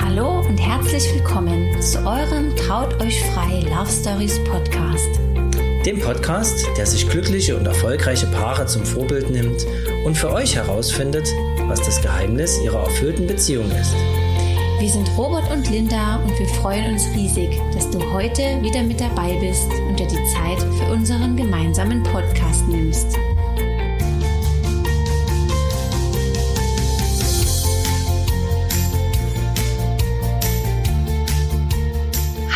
Hallo und herzlich willkommen zu eurem Traut euch frei Love Stories Podcast. Dem Podcast, der sich glückliche und erfolgreiche Paare zum Vorbild nimmt und für euch herausfindet, was das Geheimnis ihrer erfüllten Beziehung ist. Wir sind Robert und Linda und wir freuen uns riesig, dass du heute wieder mit dabei bist und dir die Zeit für unseren gemeinsamen Podcast nimmst.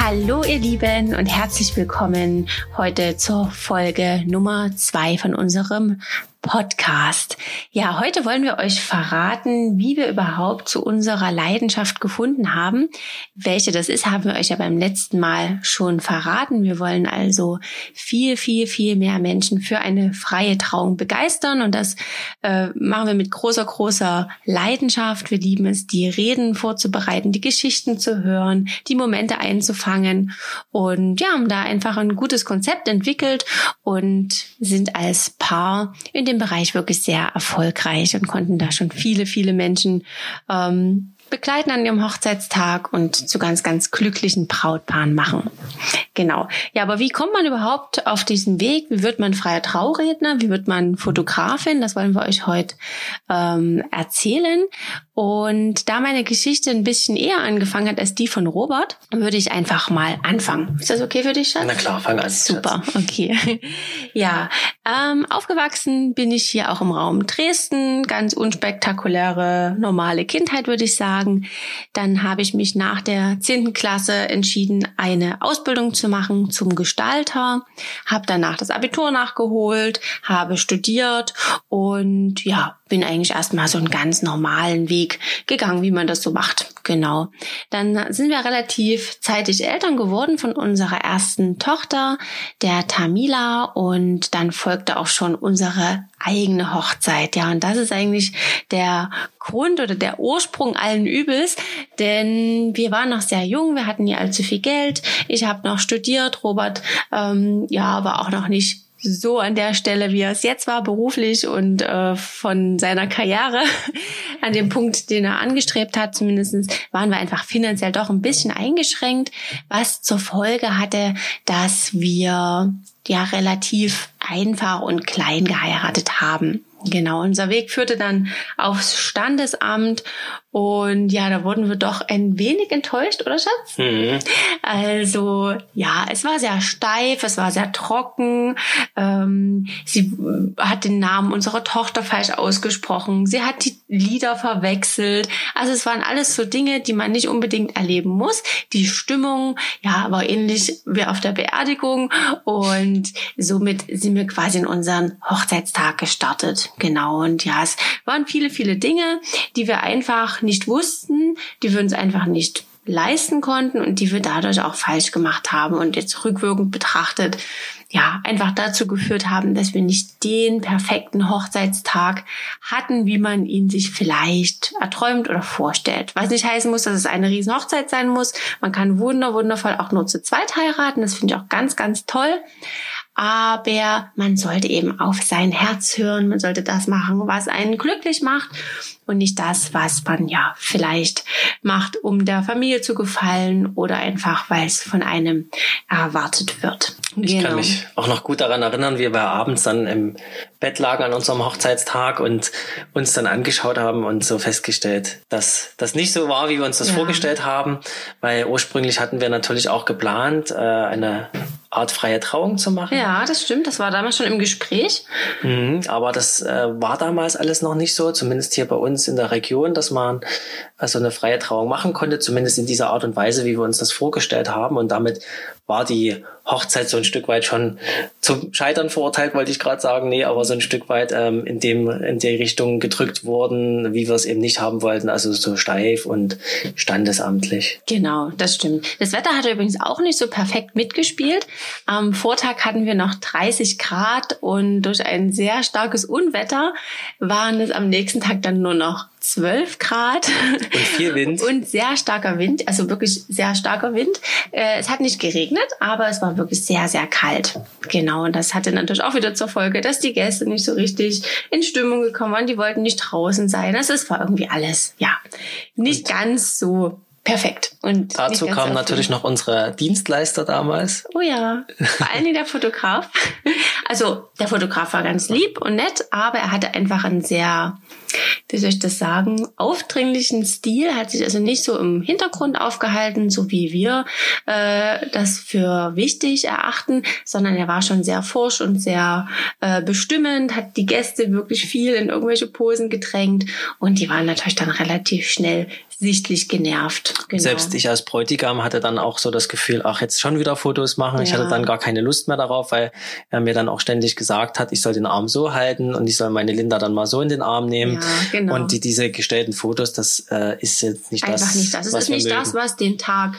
Hallo ihr Lieben und herzlich willkommen heute zur Folge Nummer zwei von unserem Podcast. Ja, heute wollen wir euch verraten, wie wir überhaupt zu unserer Leidenschaft gefunden haben. Welche das ist, haben wir euch ja beim letzten Mal schon verraten. Wir wollen also viel, viel, viel mehr Menschen für eine freie Trauung begeistern und das äh, machen wir mit großer, großer Leidenschaft. Wir lieben es, die Reden vorzubereiten, die Geschichten zu hören, die Momente einzufangen und ja, haben da einfach ein gutes Konzept entwickelt und sind als Paar in dem Bereich wirklich sehr erfolgreich und konnten da schon viele, viele Menschen ähm, begleiten an ihrem Hochzeitstag und zu ganz, ganz glücklichen Brautpaaren machen. Genau. Ja, aber wie kommt man überhaupt auf diesen Weg? Wie wird man freier Trauredner? Wie wird man Fotografin? Das wollen wir euch heute ähm, erzählen. Und da meine Geschichte ein bisschen eher angefangen hat als die von Robert, würde ich einfach mal anfangen. Ist das okay für dich, Schatz? Na klar, fang an. Super, okay. ja, ähm, aufgewachsen bin ich hier auch im Raum Dresden. Ganz unspektakuläre, normale Kindheit, würde ich sagen. Dann habe ich mich nach der zehnten Klasse entschieden, eine Ausbildung zu machen zum Gestalter. Habe danach das Abitur nachgeholt, habe studiert und ja, bin eigentlich erstmal so einen ganz normalen Weg gegangen, wie man das so macht. Genau. Dann sind wir relativ zeitig Eltern geworden von unserer ersten Tochter, der Tamila, und dann folgte auch schon unsere eigene Hochzeit. Ja, und das ist eigentlich der Grund oder der Ursprung allen Übels, denn wir waren noch sehr jung, wir hatten nie allzu viel Geld. Ich habe noch studiert, Robert ähm, ja, war auch noch nicht so an der Stelle, wie er es jetzt war, beruflich und äh, von seiner Karriere an dem Punkt, den er angestrebt hat, zumindestens waren wir einfach finanziell doch ein bisschen eingeschränkt, was zur Folge hatte, dass wir ja relativ einfach und klein geheiratet haben. Genau, unser Weg führte dann aufs Standesamt und ja, da wurden wir doch ein wenig enttäuscht, oder Schatz? Mhm. Also ja, es war sehr steif, es war sehr trocken. Ähm, sie hat den Namen unserer Tochter falsch ausgesprochen. Sie hat die Lieder verwechselt. Also es waren alles so Dinge, die man nicht unbedingt erleben muss. Die Stimmung, ja, war ähnlich wie auf der Beerdigung und somit sind wir quasi in unseren Hochzeitstag gestartet. Genau. Und ja, es waren viele, viele Dinge, die wir einfach nicht wussten, die wir uns einfach nicht leisten konnten und die wir dadurch auch falsch gemacht haben und jetzt rückwirkend betrachtet, ja, einfach dazu geführt haben, dass wir nicht den perfekten Hochzeitstag hatten, wie man ihn sich vielleicht erträumt oder vorstellt. Was nicht heißen muss, dass es eine riesen Hochzeit sein muss. Man kann wunder, wundervoll auch nur zu zweit heiraten. Das finde ich auch ganz, ganz toll aber man sollte eben auf sein Herz hören, man sollte das machen, was einen glücklich macht und nicht das, was man ja vielleicht macht, um der Familie zu gefallen oder einfach, weil es von einem erwartet wird. Ich genau. kann mich auch noch gut daran erinnern, wie wir abends dann im Bett lagen an unserem Hochzeitstag und uns dann angeschaut haben und so festgestellt, dass das nicht so war, wie wir uns das ja. vorgestellt haben, weil ursprünglich hatten wir natürlich auch geplant, äh, eine Art freie Trauung zu machen. Ja, das stimmt. Das war damals schon im Gespräch. Mhm, aber das äh, war damals alles noch nicht so, zumindest hier bei uns in der Region, dass man also eine freie Trauung machen konnte, zumindest in dieser Art und Weise, wie wir uns das vorgestellt haben. Und damit war die Hochzeit so ein Stück weit schon zum Scheitern verurteilt, wollte ich gerade sagen. Nee, aber so ein Stück weit ähm, in dem in die Richtung gedrückt worden, wie wir es eben nicht haben wollten, also so steif und standesamtlich. Genau, das stimmt. Das Wetter hat übrigens auch nicht so perfekt mitgespielt. Am Vortag hatten wir noch 30 Grad und durch ein sehr starkes Unwetter waren es am nächsten Tag dann nur noch 12 Grad. Und viel Wind. Und sehr starker Wind, also wirklich sehr starker Wind. Äh, es hat nicht geregnet, aber es war wirklich sehr, sehr kalt. Genau, und das hatte natürlich auch wieder zur Folge, dass die Gäste nicht so richtig in Stimmung gekommen waren. Die wollten nicht draußen sein. Das ist war irgendwie alles, ja, nicht und ganz so perfekt. Und dazu kamen natürlich noch unsere Dienstleister damals. Oh ja, vor allen Dingen der Fotograf. Also der Fotograf war ganz lieb und nett, aber er hatte einfach einen sehr, wie soll ich das sagen, aufdringlichen Stil, hat sich also nicht so im Hintergrund aufgehalten, so wie wir äh, das für wichtig erachten, sondern er war schon sehr forsch und sehr äh, bestimmend, hat die Gäste wirklich viel in irgendwelche Posen gedrängt und die waren natürlich dann relativ schnell sichtlich genervt. Genau. Selbst ich als Bräutigam hatte dann auch so das Gefühl, ach, jetzt schon wieder Fotos machen. Ja. Ich hatte dann gar keine Lust mehr darauf, weil er mir dann auch ständig gesagt hat, ich soll den Arm so halten und ich soll meine Linda dann mal so in den Arm nehmen. Ja, genau. Und die, diese gestellten Fotos, das äh, ist jetzt nicht einfach das. Nicht das. Es ist nicht mögen. das, was den Tag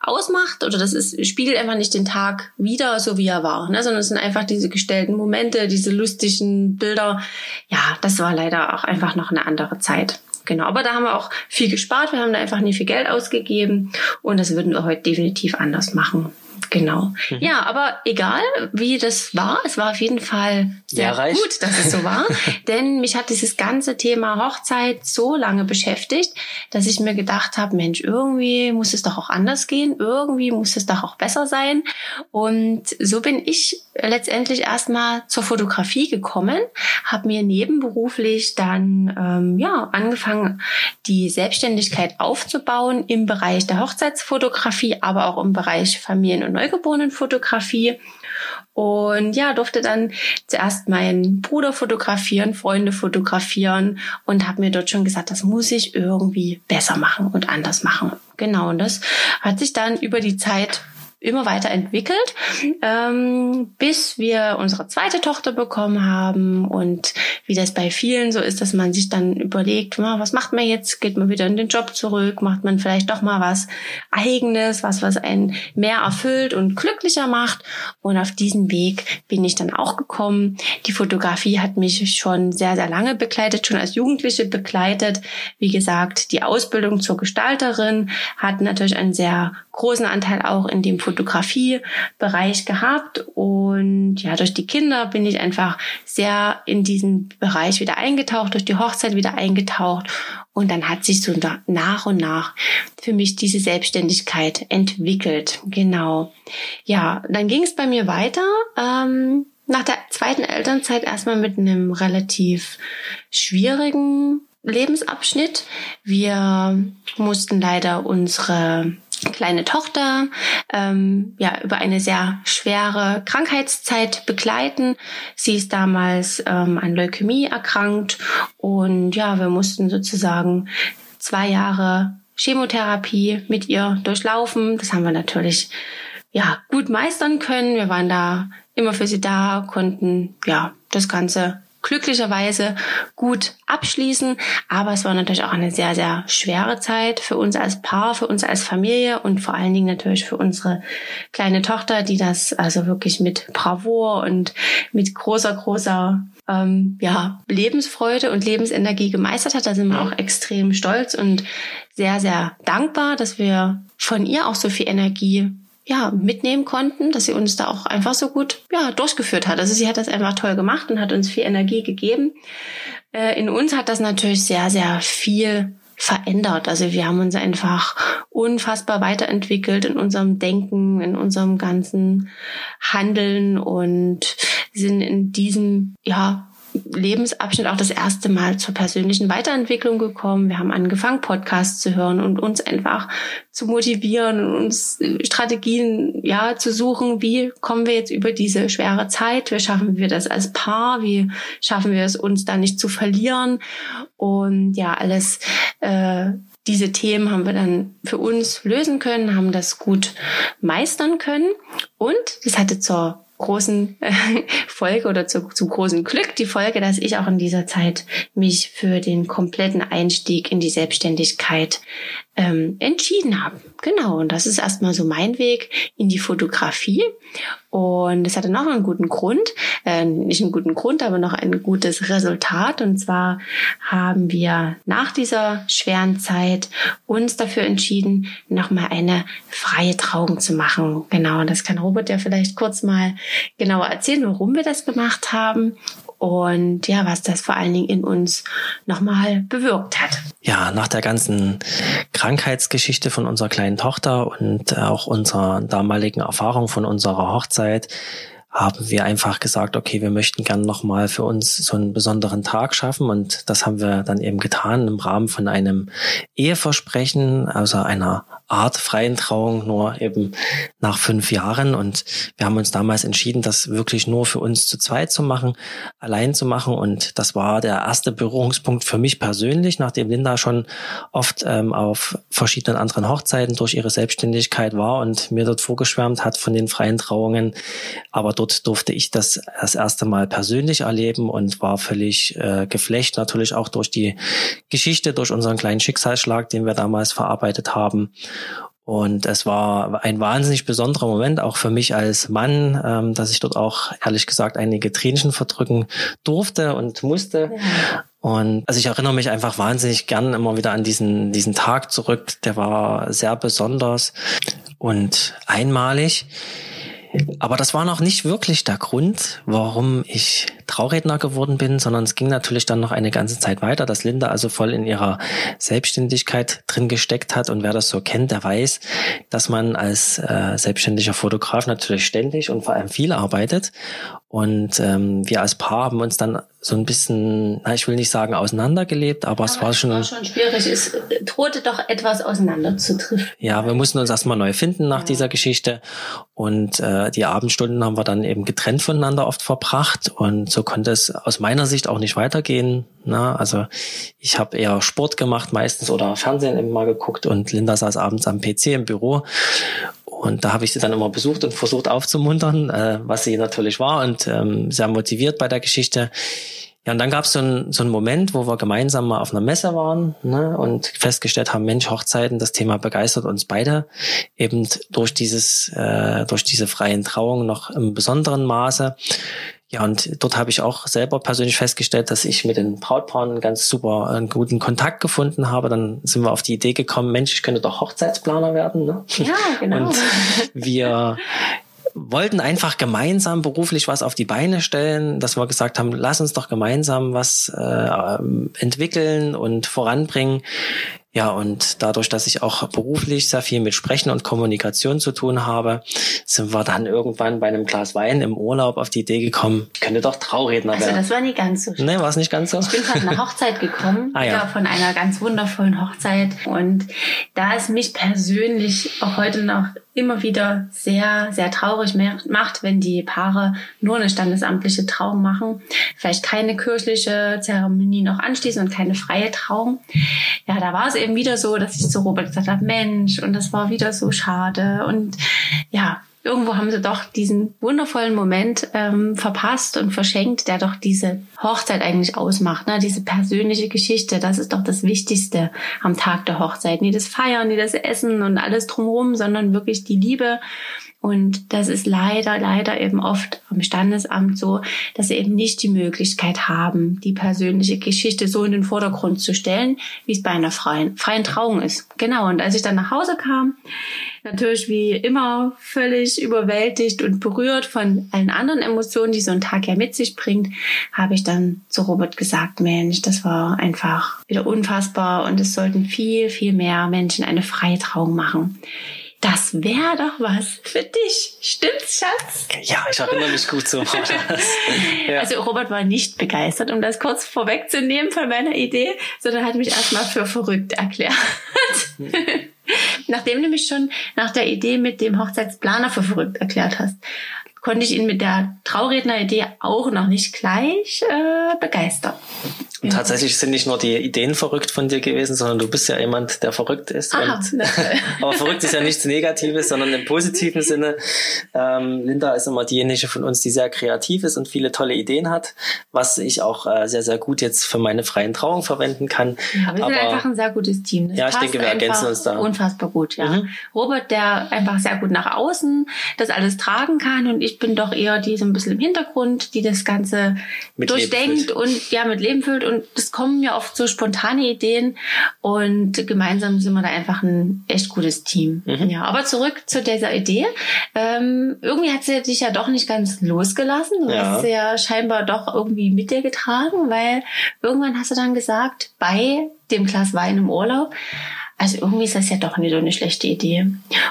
ausmacht oder das ist, spiegelt einfach nicht den Tag wieder, so wie er war, ne? sondern es sind einfach diese gestellten Momente, diese lustigen Bilder. Ja, das war leider auch einfach noch eine andere Zeit. Genau, aber da haben wir auch viel gespart. Wir haben da einfach nie viel Geld ausgegeben und das würden wir heute definitiv anders machen. Genau. Mhm. Ja, aber egal, wie das war, es war auf jeden Fall sehr ja, gut, dass es so war. denn mich hat dieses ganze Thema Hochzeit so lange beschäftigt, dass ich mir gedacht habe, Mensch, irgendwie muss es doch auch anders gehen, irgendwie muss es doch auch besser sein. Und so bin ich letztendlich erstmal zur Fotografie gekommen, habe mir nebenberuflich dann ähm, ja angefangen, die Selbstständigkeit aufzubauen im Bereich der Hochzeitsfotografie, aber auch im Bereich Familien- und Neugeborenenfotografie. Und ja, durfte dann zuerst meinen Bruder fotografieren, Freunde fotografieren und habe mir dort schon gesagt, das muss ich irgendwie besser machen und anders machen. Genau, und das hat sich dann über die Zeit immer weiter entwickelt, ähm, bis wir unsere zweite Tochter bekommen haben und wie das bei vielen so ist, dass man sich dann überlegt, was macht man jetzt? Geht man wieder in den Job zurück? Macht man vielleicht doch mal was Eigenes, was was einen mehr erfüllt und glücklicher macht? Und auf diesen Weg bin ich dann auch gekommen. Die Fotografie hat mich schon sehr sehr lange begleitet, schon als Jugendliche begleitet. Wie gesagt, die Ausbildung zur Gestalterin hat natürlich einen sehr großen Anteil auch in dem Fotografiebereich gehabt und ja, durch die Kinder bin ich einfach sehr in diesen Bereich wieder eingetaucht, durch die Hochzeit wieder eingetaucht und dann hat sich so nach und nach für mich diese Selbstständigkeit entwickelt. Genau. Ja, dann ging es bei mir weiter. Ähm, nach der zweiten Elternzeit erstmal mit einem relativ schwierigen Lebensabschnitt. Wir mussten leider unsere kleine Tochter ähm, ja über eine sehr schwere Krankheitszeit begleiten. Sie ist damals ähm, an Leukämie erkrankt und ja, wir mussten sozusagen zwei Jahre Chemotherapie mit ihr durchlaufen. Das haben wir natürlich ja gut meistern können. Wir waren da immer für sie da, konnten ja das Ganze glücklicherweise gut abschließen. Aber es war natürlich auch eine sehr, sehr schwere Zeit für uns als Paar, für uns als Familie und vor allen Dingen natürlich für unsere kleine Tochter, die das also wirklich mit Bravour und mit großer, großer ähm, ja, Lebensfreude und Lebensenergie gemeistert hat. Da sind wir auch extrem stolz und sehr, sehr dankbar, dass wir von ihr auch so viel Energie ja, mitnehmen konnten, dass sie uns da auch einfach so gut ja, durchgeführt hat. Also sie hat das einfach toll gemacht und hat uns viel Energie gegeben. Äh, in uns hat das natürlich sehr, sehr viel verändert. Also wir haben uns einfach unfassbar weiterentwickelt in unserem Denken, in unserem ganzen Handeln und sind in diesem, ja, Lebensabschnitt auch das erste Mal zur persönlichen Weiterentwicklung gekommen. Wir haben angefangen, Podcasts zu hören und uns einfach zu motivieren und uns Strategien, ja, zu suchen. Wie kommen wir jetzt über diese schwere Zeit? Wie schaffen wir das als Paar? Wie schaffen wir es, uns da nicht zu verlieren? Und ja, alles, äh, diese Themen haben wir dann für uns lösen können, haben das gut meistern können. Und es hatte zur großen äh, Folge oder zu, zum großen Glück die Folge, dass ich auch in dieser Zeit mich für den kompletten Einstieg in die Selbstständigkeit ähm, entschieden habe. Genau, und das ist erstmal so mein Weg in die Fotografie. Und es hatte noch einen guten Grund, äh, nicht einen guten Grund, aber noch ein gutes Resultat. Und zwar haben wir nach dieser schweren Zeit uns dafür entschieden, nochmal eine freie Trauung zu machen. Genau, und das kann Robert ja vielleicht kurz mal genauer erzählen, warum wir das gemacht haben und ja, was das vor allen Dingen in uns nochmal bewirkt hat. Ja, nach der ganzen Krankheitsgeschichte von unserer kleinen Tochter und auch unserer damaligen Erfahrung von unserer Hochzeit haben wir einfach gesagt, okay, wir möchten gern nochmal für uns so einen besonderen Tag schaffen. Und das haben wir dann eben getan im Rahmen von einem Eheversprechen, also einer Art freien Trauung, nur eben nach fünf Jahren. Und wir haben uns damals entschieden, das wirklich nur für uns zu zweit zu machen, allein zu machen. Und das war der erste Berührungspunkt für mich persönlich, nachdem Linda schon oft ähm, auf verschiedenen anderen Hochzeiten durch ihre Selbstständigkeit war und mir dort vorgeschwärmt hat von den freien Trauungen. Aber dort durfte ich das das erste Mal persönlich erleben und war völlig äh, geflecht, natürlich auch durch die Geschichte, durch unseren kleinen Schicksalsschlag, den wir damals verarbeitet haben. Und es war ein wahnsinnig besonderer Moment, auch für mich als Mann, ähm, dass ich dort auch ehrlich gesagt einige Tränchen verdrücken durfte und musste. Ja. Und also ich erinnere mich einfach wahnsinnig gern immer wieder an diesen, diesen Tag zurück. Der war sehr besonders und einmalig. Aber das war noch nicht wirklich der Grund, warum ich Trauredner geworden bin, sondern es ging natürlich dann noch eine ganze Zeit weiter, dass Linda also voll in ihrer Selbstständigkeit drin gesteckt hat. Und wer das so kennt, der weiß, dass man als äh, selbstständiger Fotograf natürlich ständig und vor allem viel arbeitet. Und ähm, wir als Paar haben uns dann so ein bisschen, na, ich will nicht sagen auseinandergelebt, aber, aber es war schon, war schon schwierig. Es drohte doch etwas auseinanderzudriften. Ja, wir mussten uns erstmal neu finden nach ja. dieser Geschichte. Und äh, die Abendstunden haben wir dann eben getrennt voneinander oft verbracht. Und so konnte es aus meiner Sicht auch nicht weitergehen. Na, also ich habe eher Sport gemacht meistens oder Fernsehen eben mal geguckt und Linda saß abends am PC im Büro und da habe ich sie dann immer besucht und versucht aufzumuntern, äh, was sie natürlich war und ähm, sehr motiviert bei der Geschichte. Ja, und dann gab es so, ein, so einen Moment, wo wir gemeinsam mal auf einer Messe waren ne, und festgestellt haben, Mensch, Hochzeiten, das Thema begeistert uns beide, eben durch dieses, äh, durch diese freien Trauungen noch im besonderen Maße. Ja, und dort habe ich auch selber persönlich festgestellt, dass ich mit den Brautpaaren ganz super einen guten Kontakt gefunden habe. Dann sind wir auf die Idee gekommen, Mensch, ich könnte doch Hochzeitsplaner werden. Ne? Ja, genau. Und wir wollten einfach gemeinsam beruflich was auf die Beine stellen, dass wir gesagt haben, lass uns doch gemeinsam was äh, entwickeln und voranbringen. Ja, und dadurch, dass ich auch beruflich sehr viel mit Sprechen und Kommunikation zu tun habe, sind wir dann irgendwann bei einem Glas Wein im Urlaub auf die Idee gekommen, könnte doch Trauredner also, werden. Also das war nicht ganz so. Nee, war es nicht ganz so? Ich bin von einer Hochzeit gekommen, ah, ja. von einer ganz wundervollen Hochzeit. Und da es mich persönlich auch heute noch immer wieder sehr, sehr traurig macht, wenn die Paare nur eine standesamtliche Trauung machen, vielleicht keine kirchliche Zeremonie noch anschließen und keine freie Trauung. Ja, da war es eben wieder so, dass ich zu Robert gesagt habe, Mensch, und das war wieder so schade. Und ja, irgendwo haben sie doch diesen wundervollen Moment ähm, verpasst und verschenkt, der doch diese Hochzeit eigentlich ausmacht. Ne? Diese persönliche Geschichte, das ist doch das Wichtigste am Tag der Hochzeit. Nie das Feiern, nie das Essen und alles drumherum, sondern wirklich die Liebe und das ist leider, leider eben oft am Standesamt so, dass sie eben nicht die Möglichkeit haben, die persönliche Geschichte so in den Vordergrund zu stellen, wie es bei einer freien, freien Trauung ist. Genau. Und als ich dann nach Hause kam, natürlich wie immer völlig überwältigt und berührt von allen anderen Emotionen, die so ein Tag ja mit sich bringt, habe ich dann zu Robert gesagt, Mensch, das war einfach wieder unfassbar und es sollten viel, viel mehr Menschen eine freie Trauung machen das wäre doch was für dich. Stimmt's, Schatz? Ja, ich erinnere mich gut so. ja. Also Robert war nicht begeistert, um das kurz vorwegzunehmen von meiner Idee, sondern hat mich erstmal für verrückt erklärt. Nachdem du mich schon nach der Idee mit dem Hochzeitsplaner für verrückt erklärt hast, konnte ich ihn mit der Trauredner-Idee auch noch nicht gleich äh, begeistern. Und tatsächlich sind nicht nur die Ideen verrückt von dir gewesen, sondern du bist ja jemand, der verrückt ist. Und, aber verrückt ist ja nichts Negatives, sondern im positiven Sinne. Ähm, Linda ist immer diejenige von uns, die sehr kreativ ist und viele tolle Ideen hat, was ich auch äh, sehr, sehr gut jetzt für meine freien Trauungen verwenden kann. Ja, wir sind aber, einfach ein sehr gutes Team. Das ja, ich denke, wir ergänzen uns da. Unfassbar gut, ja. Mhm. Robert, der einfach sehr gut nach außen das alles tragen kann und ich bin doch eher die so ein bisschen im Hintergrund, die das Ganze mit durchdenkt und ja mit Leben füllt und es kommen mir oft so spontane Ideen und gemeinsam sind wir da einfach ein echt gutes Team. Mhm. Ja, aber zurück zu dieser Idee. Ähm, irgendwie hat sie dich ja doch nicht ganz losgelassen. Du ja. hast sie ja scheinbar doch irgendwie mit dir getragen, weil irgendwann hast du dann gesagt, bei dem Glas Wein im Urlaub, also irgendwie ist das ja doch nicht so eine schlechte Idee.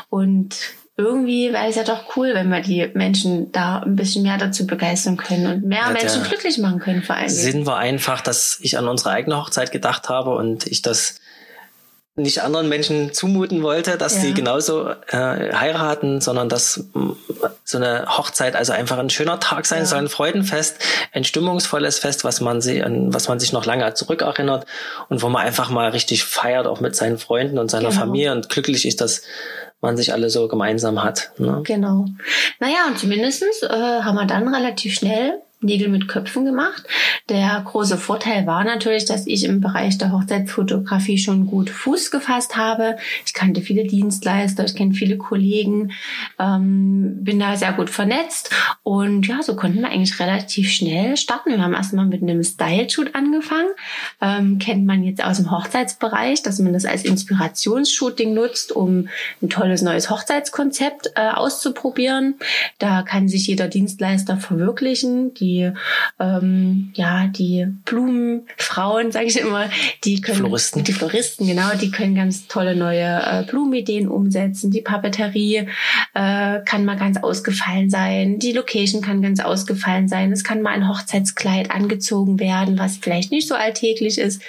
Und irgendwie wäre es ja doch cool, wenn wir die Menschen da ein bisschen mehr dazu begeistern können und mehr ja, Menschen glücklich machen können vor allem. Sinn war einfach, dass ich an unsere eigene Hochzeit gedacht habe und ich das nicht anderen Menschen zumuten wollte, dass ja. sie genauso äh, heiraten, sondern dass mm, so eine Hochzeit also einfach ein schöner Tag sein ja. soll, ein Freudenfest, ein stimmungsvolles Fest, was man sich, an was man sich noch lange zurückerinnert und wo man einfach mal richtig feiert, auch mit seinen Freunden und seiner genau. Familie und glücklich ist, dass man sich alle so gemeinsam hat. Ne? Genau. Naja, und zumindestens äh, haben wir dann relativ schnell Nägel mit Köpfen gemacht. Der große Vorteil war natürlich, dass ich im Bereich der Hochzeitsfotografie schon gut Fuß gefasst habe. Ich kannte viele Dienstleister, ich kenne viele Kollegen, ähm, bin da sehr gut vernetzt und ja, so konnten wir eigentlich relativ schnell starten. Wir haben erstmal mit einem Style-Shoot angefangen. Ähm, kennt man jetzt aus dem Hochzeitsbereich, dass man das als Inspirationsshooting nutzt, um ein tolles neues Hochzeitskonzept äh, auszuprobieren. Da kann sich jeder Dienstleister verwirklichen. Die die ähm, ja die Blumenfrauen, sage ich immer, die können Floristen. die Floristen genau, die können ganz tolle neue äh, Blumenideen umsetzen. Die Papeterie äh, kann mal ganz ausgefallen sein, die Location kann ganz ausgefallen sein. Es kann mal ein Hochzeitskleid angezogen werden, was vielleicht nicht so alltäglich ist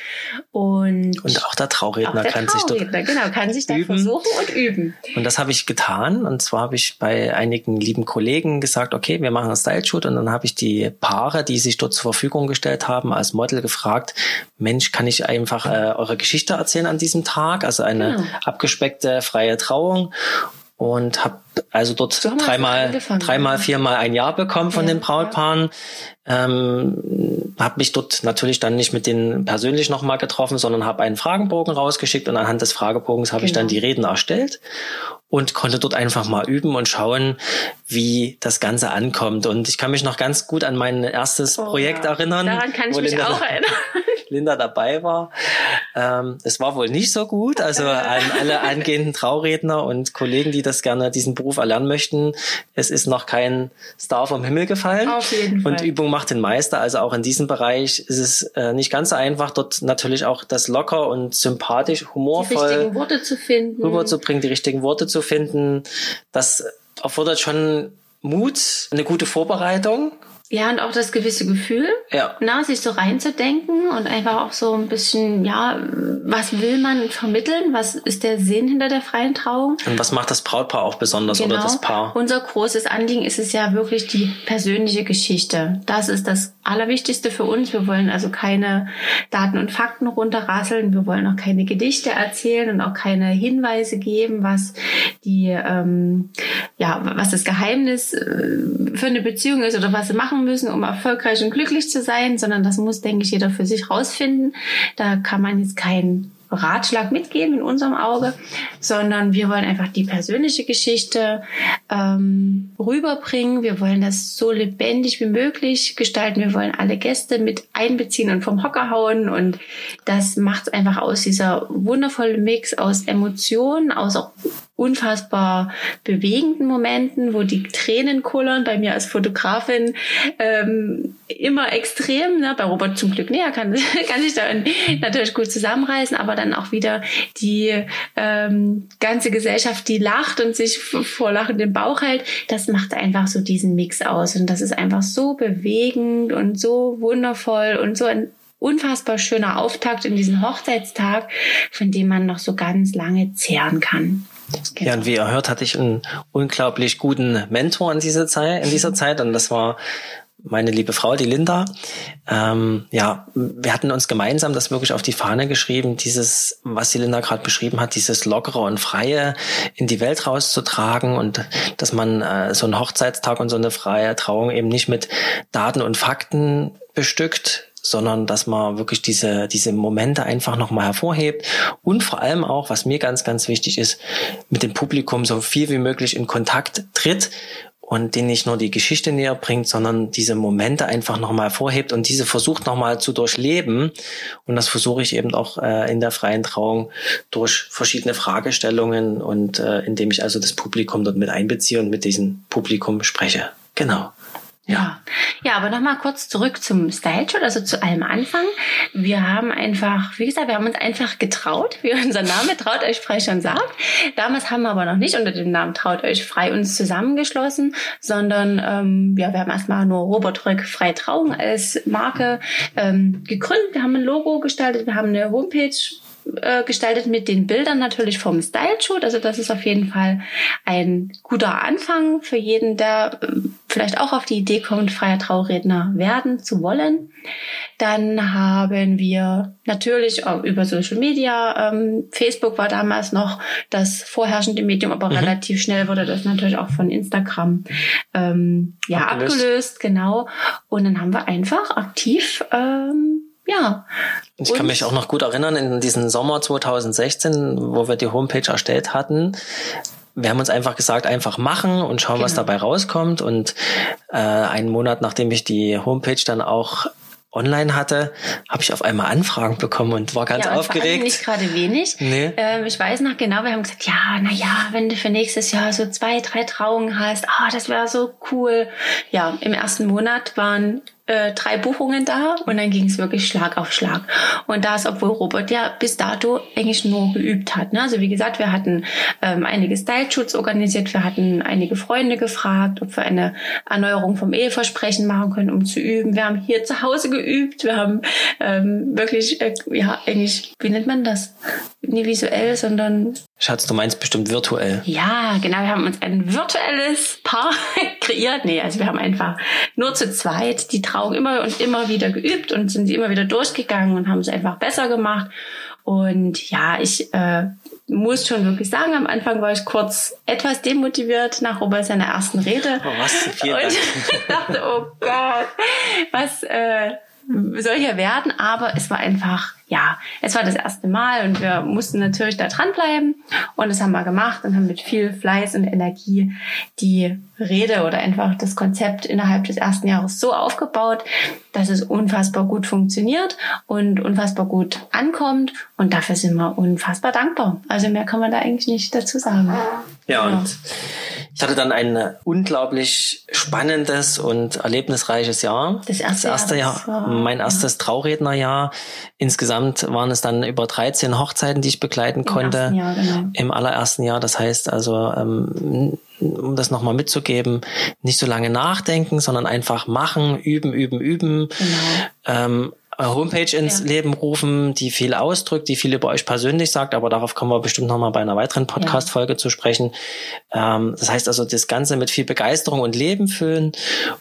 und und auch der Trauredner auch der kann Trauredner, sich genau kann sich da versuchen und üben. Und das habe ich getan und zwar habe ich bei einigen lieben Kollegen gesagt, okay, wir machen einen Style Shoot und dann habe ich die Paare, die sich dort zur Verfügung gestellt haben, als Model gefragt, Mensch, kann ich einfach äh, eure Geschichte erzählen an diesem Tag? Also eine genau. abgespeckte freie Trauung und habe also dort so dreimal, dreimal, viermal ein Jahr bekommen von ja, den Brautpaaren. Ja. Ähm, habe mich dort natürlich dann nicht mit denen persönlich nochmal getroffen, sondern habe einen Fragenbogen rausgeschickt und anhand des Fragebogens habe genau. ich dann genau. die Reden erstellt und konnte dort einfach mal üben und schauen, wie das Ganze ankommt. Und ich kann mich noch ganz gut an mein erstes oh, Projekt erinnern. Daran kann ich mich auch erinnern. Linda dabei war. Ähm, es war wohl nicht so gut. Also an alle angehenden Trauredner und Kollegen, die das gerne diesen Beruf erlernen möchten, es ist noch kein Star vom Himmel gefallen. Auf jeden Fall. Und Übung macht den Meister. Also auch in diesem Bereich ist es äh, nicht ganz so einfach, dort natürlich auch das locker und sympathisch, humorvoll die richtigen Worte zu finden, rüberzubringen, die richtigen Worte zu finden. Das erfordert schon Mut, eine gute Vorbereitung ja, und auch das gewisse Gefühl, ja. na, sich so reinzudenken und einfach auch so ein bisschen, ja, was will man vermitteln? Was ist der Sinn hinter der freien Trauung? Und was macht das Brautpaar auch besonders genau. oder das Paar? Unser großes Anliegen ist es ja wirklich die persönliche Geschichte. Das ist das Allerwichtigste für uns. Wir wollen also keine Daten und Fakten runterrasseln. Wir wollen auch keine Gedichte erzählen und auch keine Hinweise geben, was die, ähm, ja, was das Geheimnis äh, für eine Beziehung ist oder was sie machen machen müssen, um erfolgreich und glücklich zu sein, sondern das muss, denke ich, jeder für sich rausfinden. Da kann man jetzt keinen Ratschlag mitgeben in unserem Auge, sondern wir wollen einfach die persönliche Geschichte ähm, rüberbringen. Wir wollen das so lebendig wie möglich gestalten. Wir wollen alle Gäste mit einbeziehen und vom Hocker hauen. Und das macht es einfach aus, dieser wundervolle Mix aus Emotionen, aus auch unfassbar bewegenden Momenten, wo die Tränen kullern, bei mir als Fotografin ähm, immer extrem. Ne? Bei Robert zum Glück näher kann, kann sich da natürlich gut zusammenreißen, aber dann auch wieder die ähm, ganze Gesellschaft, die lacht und sich vor Lachen den Bauch hält, das macht einfach so diesen Mix aus. Und das ist einfach so bewegend und so wundervoll und so ein unfassbar schöner Auftakt in diesen Hochzeitstag, von dem man noch so ganz lange zehren kann. Genau. Ja, und wie ihr hört, hatte ich einen unglaublich guten Mentor in dieser Zeit, in dieser Zeit und das war meine liebe Frau, die Linda. Ähm, ja, wir hatten uns gemeinsam das wirklich auf die Fahne geschrieben, dieses, was die Linda gerade beschrieben hat, dieses lockere und freie in die Welt rauszutragen und dass man äh, so einen Hochzeitstag und so eine freie Trauung eben nicht mit Daten und Fakten bestückt, sondern dass man wirklich diese, diese Momente einfach nochmal hervorhebt und vor allem auch, was mir ganz, ganz wichtig ist, mit dem Publikum so viel wie möglich in Kontakt tritt und den nicht nur die Geschichte näher bringt, sondern diese Momente einfach nochmal vorhebt und diese versucht nochmal zu durchleben. Und das versuche ich eben auch äh, in der freien Trauung durch verschiedene Fragestellungen und äh, indem ich also das Publikum dort mit einbeziehe und mit diesem Publikum spreche. Genau. Ja. Ja, aber nochmal kurz zurück zum Style Shoot, also zu allem Anfang. Wir haben einfach, wie gesagt, wir haben uns einfach getraut, wie unser Name Traut euch frei schon sagt. Damals haben wir aber noch nicht unter dem Namen Traut euch frei uns zusammengeschlossen, sondern ähm, ja, wir haben erstmal nur Robert Röck Frei Trauung als Marke ähm, gegründet. Wir haben ein Logo gestaltet, wir haben eine Homepage äh, gestaltet mit den Bildern natürlich vom Style Shoot. Also das ist auf jeden Fall ein guter Anfang für jeden, der äh, vielleicht auch auf die Idee kommt, freier Trauredner werden zu wollen. Dann haben wir natürlich über Social Media, ähm, Facebook war damals noch das vorherrschende Medium, aber mhm. relativ schnell wurde das natürlich auch von Instagram ähm, ja abgelöst. abgelöst, genau. Und dann haben wir einfach aktiv ähm, ja. Ich kann mich auch noch gut erinnern, in diesem Sommer 2016, wo wir die Homepage erstellt hatten, wir haben uns einfach gesagt, einfach machen und schauen, genau. was dabei rauskommt. Und äh, einen Monat, nachdem ich die Homepage dann auch online hatte, habe ich auf einmal Anfragen bekommen und war ganz ja, und aufgeregt. Nicht gerade wenig. Nee. Ähm, ich weiß noch genau, wir haben gesagt, ja, na ja, wenn du für nächstes Jahr so zwei, drei Trauungen hast, ah, das wäre so cool. Ja, im ersten Monat waren äh, drei Buchungen da und dann ging es wirklich Schlag auf Schlag. Und das, obwohl Robert ja bis dato eigentlich nur geübt hat. Ne? Also wie gesagt, wir hatten ähm, einige Style-Shoots organisiert, wir hatten einige Freunde gefragt, ob wir eine Erneuerung vom Eheversprechen machen können, um zu üben. Wir haben hier zu Hause geübt, wir haben ähm, wirklich, äh, ja, eigentlich, wie nennt man das? Nie visuell, sondern Schatz, du meinst bestimmt virtuell. Ja, genau. Wir haben uns ein virtuelles Paar kreiert. Nee, also wir haben einfach nur zu zweit die Trauung immer und immer wieder geübt und sind sie immer wieder durchgegangen und haben es einfach besser gemacht. Und ja, ich äh, muss schon wirklich sagen, am Anfang war ich kurz etwas demotiviert nach Robert seiner ersten Rede. Oh, was? Vielen Dank. Und ich dachte, oh Gott, was äh, soll hier werden? Aber es war einfach ja, es war das erste Mal und wir mussten natürlich da dranbleiben und das haben wir gemacht und haben mit viel Fleiß und Energie die Rede oder einfach das Konzept innerhalb des ersten Jahres so aufgebaut, dass es unfassbar gut funktioniert und unfassbar gut ankommt und dafür sind wir unfassbar dankbar. Also mehr kann man da eigentlich nicht dazu sagen. Ja, genau. und ich hatte dann ein unglaublich spannendes und erlebnisreiches Jahr. Das erste, das erste Jahr, Jahr mein erstes Traurednerjahr. Insgesamt insgesamt waren es dann über 13 Hochzeiten, die ich begleiten Im konnte. Jahr, genau. Im allerersten Jahr. Das heißt also, ähm, um das nochmal mitzugeben, nicht so lange nachdenken, sondern einfach machen, üben, üben, üben. Genau. Ähm, Homepage ins ja. Leben rufen, die viel ausdrückt, die viel über euch persönlich sagt, aber darauf kommen wir bestimmt nochmal bei einer weiteren Podcast-Folge ja. zu sprechen. Ähm, das heißt also, das Ganze mit viel Begeisterung und Leben füllen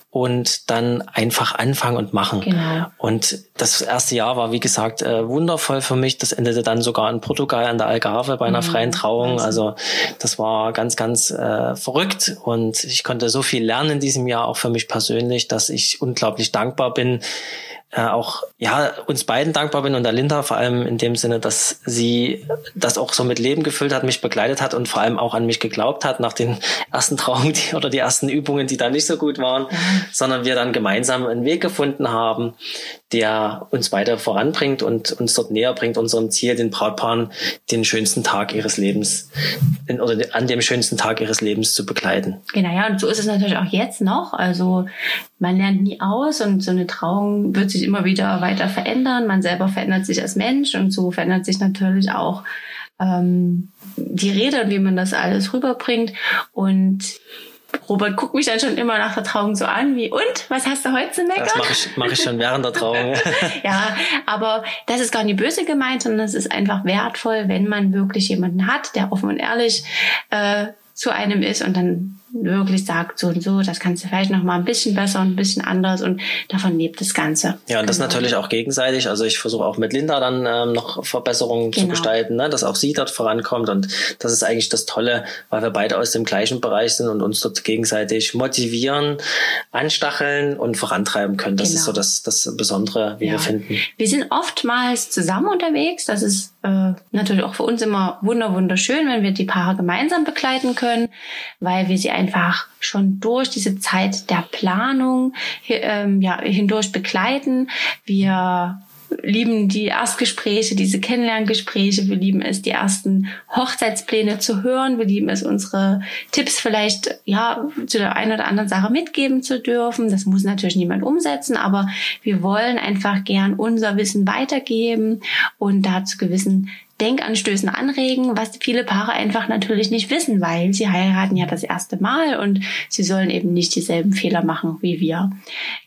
und dann einfach anfangen und machen. Genau. Und das erste Jahr war, wie gesagt, äh, wundervoll für mich. Das endete dann sogar in Portugal an der Algarve bei einer mhm. freien Trauung. Also das war ganz, ganz äh, verrückt und ich konnte so viel lernen in diesem Jahr, auch für mich persönlich, dass ich unglaublich dankbar bin, äh, auch ja uns beiden dankbar bin und der Linda vor allem in dem Sinne, dass sie das auch so mit Leben gefüllt hat, mich begleitet hat und vor allem auch an mich geglaubt hat nach den ersten Trauungen die, oder die ersten Übungen, die da nicht so gut waren, mhm. sondern wir dann gemeinsam einen Weg gefunden haben, der uns weiter voranbringt und uns dort näher bringt, unserem Ziel, den Brautpaaren den schönsten Tag ihres Lebens in, oder an dem schönsten Tag ihres Lebens zu begleiten. Genau, ja, und so ist es natürlich auch jetzt noch. Also man lernt nie aus und so eine Trauung wird sich immer wieder weiter verändern. Man selber verändert sich als Mensch und so verändert sich natürlich auch ähm, die Rede und wie man das alles rüberbringt. Und Robert guckt mich dann schon immer nach der Trauung so an, wie, und, was hast du heute zu meckern? Das mache ich, mach ich schon während der Trauung. ja, aber das ist gar nicht böse gemeint, sondern es ist einfach wertvoll, wenn man wirklich jemanden hat, der offen und ehrlich äh, zu einem ist und dann wirklich sagt, so und so, das kannst du vielleicht noch mal ein bisschen besser und ein bisschen anders und davon lebt das Ganze. Ja, und das genau. natürlich auch gegenseitig. Also ich versuche auch mit Linda dann ähm, noch Verbesserungen genau. zu gestalten, ne? dass auch sie dort vorankommt und das ist eigentlich das Tolle, weil wir beide aus dem gleichen Bereich sind und uns dort gegenseitig motivieren, anstacheln und vorantreiben können. Das genau. ist so das, das Besondere, wie ja. wir finden. Wir sind oftmals zusammen unterwegs. Das ist äh, natürlich auch für uns immer wunder wunderschön, wenn wir die Paare gemeinsam begleiten können, weil wir sie einfach schon durch diese Zeit der Planung ähm, ja, hindurch begleiten. Wir lieben die Erstgespräche, diese Kennenlerngespräche. Wir lieben es, die ersten Hochzeitspläne zu hören. Wir lieben es, unsere Tipps vielleicht, ja, zu der einen oder anderen Sache mitgeben zu dürfen. Das muss natürlich niemand umsetzen, aber wir wollen einfach gern unser Wissen weitergeben und da zu gewissen Denkanstößen anregen, was viele Paare einfach natürlich nicht wissen, weil sie heiraten ja das erste Mal und sie sollen eben nicht dieselben Fehler machen wie wir.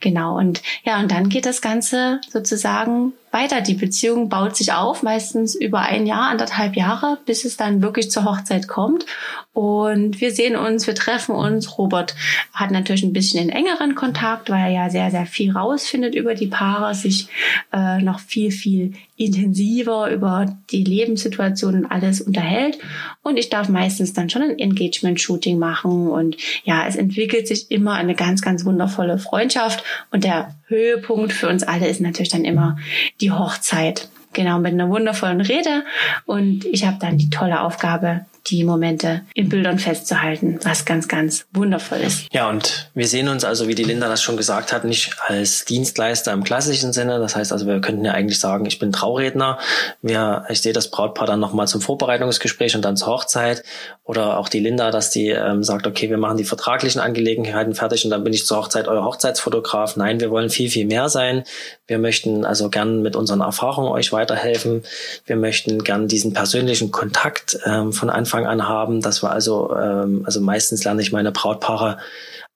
Genau. Und ja, und dann geht das Ganze sozusagen weiter. Die Beziehung baut sich auf, meistens über ein Jahr, anderthalb Jahre, bis es dann wirklich zur Hochzeit kommt. Und wir sehen uns, wir treffen uns. Robert hat natürlich ein bisschen den engeren Kontakt, weil er ja sehr, sehr viel rausfindet über die Paare, sich äh, noch viel, viel intensiver über die Lebenssituation und alles unterhält. Und ich darf meistens dann schon ein Engagement-Shooting machen. Und ja, es entwickelt sich immer eine ganz, ganz wundervolle Freundschaft. Und der Höhepunkt für uns alle ist natürlich dann immer die Hochzeit. Genau, mit einer wundervollen Rede. Und ich habe dann die tolle Aufgabe, die Momente in Bildern festzuhalten, was ganz, ganz wundervoll ist. Ja, und wir sehen uns also, wie die Linda das schon gesagt hat, nicht als Dienstleister im klassischen Sinne. Das heißt also, wir könnten ja eigentlich sagen, ich bin Trauredner. Wir, ich sehe das Brautpaar dann nochmal zum Vorbereitungsgespräch und dann zur Hochzeit. Oder auch die Linda, dass die ähm, sagt, okay, wir machen die vertraglichen Angelegenheiten fertig und dann bin ich zur Hochzeit euer Hochzeitsfotograf. Nein, wir wollen viel, viel mehr sein. Wir möchten also gern mit unseren Erfahrungen euch weiterhelfen. Wir möchten gern diesen persönlichen Kontakt ähm, von Anfang an haben, dass wir also, ähm, also meistens lerne ich meine Brautpaare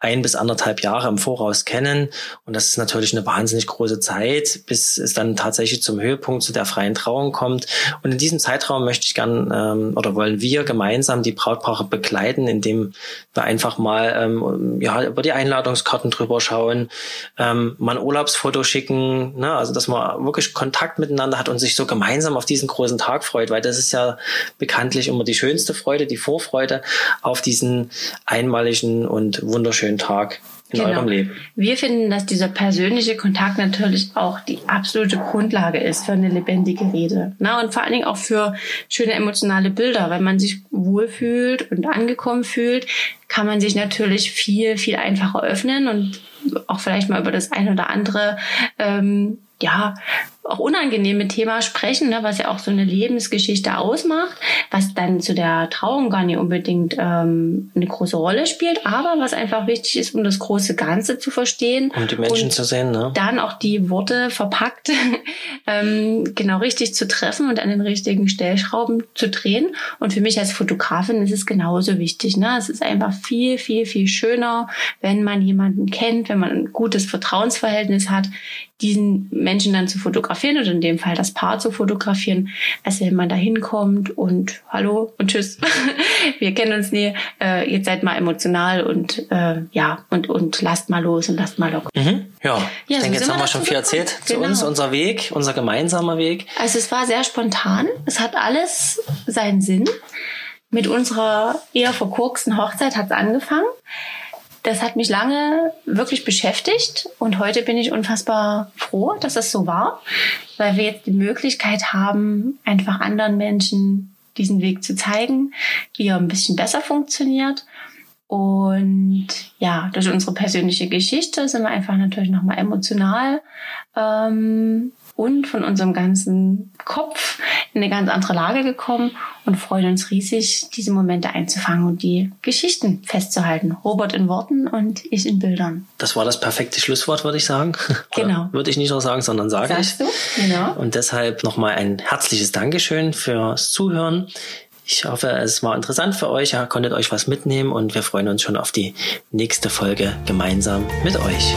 ein bis anderthalb Jahre im Voraus kennen. Und das ist natürlich eine wahnsinnig große Zeit, bis es dann tatsächlich zum Höhepunkt zu der freien Trauung kommt. Und in diesem Zeitraum möchte ich gern ähm, oder wollen wir gemeinsam die Brautpaare begleiten, indem wir einfach mal ähm, ja, über die Einladungskarten drüber schauen, ähm, mal ein Urlaubsfoto schicken, ne? also dass man wirklich Kontakt miteinander hat und sich so gemeinsam auf diesen großen Tag freut, weil das ist ja bekanntlich immer die schönste Freude, die Vorfreude auf diesen einmaligen und wunderschönen schönen Tag in genau. eurem Leben. Wir finden, dass dieser persönliche Kontakt natürlich auch die absolute Grundlage ist für eine lebendige Rede. Na, und vor allen Dingen auch für schöne emotionale Bilder. Wenn man sich wohlfühlt und angekommen fühlt, kann man sich natürlich viel, viel einfacher öffnen und auch vielleicht mal über das eine oder andere ähm, ja, auch unangenehme Thema sprechen, ne, was ja auch so eine Lebensgeschichte ausmacht, was dann zu der Trauung gar nicht unbedingt ähm, eine große Rolle spielt, aber was einfach wichtig ist, um das große Ganze zu verstehen. Um die Menschen zu sehen, ne? Dann auch die Worte verpackt ähm, genau richtig zu treffen und an den richtigen Stellschrauben zu drehen. Und für mich als Fotografin ist es genauso wichtig. Ne? Es ist einfach viel, viel, viel schöner, wenn man jemanden kennt, wenn man ein gutes Vertrauensverhältnis hat, diesen Menschen dann zu fotografieren oder in dem Fall das Paar zu fotografieren, als wenn man da hinkommt und hallo und tschüss. Wir kennen uns nie. Äh, jetzt seid mal emotional und äh, ja und und lasst mal los und lasst mal locker. Mhm. Ja, ich ja, denke, so jetzt haben wir schon viel erzählt genau. zu uns, unser Weg, unser gemeinsamer Weg. Also es war sehr spontan. Es hat alles seinen Sinn. Mit unserer eher verkorksten Hochzeit hat es angefangen das hat mich lange wirklich beschäftigt und heute bin ich unfassbar froh, dass es so war, weil wir jetzt die Möglichkeit haben, einfach anderen Menschen diesen Weg zu zeigen, wie er ein bisschen besser funktioniert. Und ja, durch unsere persönliche Geschichte sind wir einfach natürlich nochmal emotional ähm, und von unserem ganzen Kopf in eine ganz andere Lage gekommen und freuen uns riesig, diese Momente einzufangen und die Geschichten festzuhalten. Robert in Worten und ich in Bildern. Das war das perfekte Schlusswort, würde ich sagen. Genau. würde ich nicht nur sagen, sondern sage Sagst ich. Du? Genau. Und deshalb nochmal ein herzliches Dankeschön fürs Zuhören. Ich hoffe, es war interessant für euch, ihr konntet euch was mitnehmen und wir freuen uns schon auf die nächste Folge gemeinsam mit euch.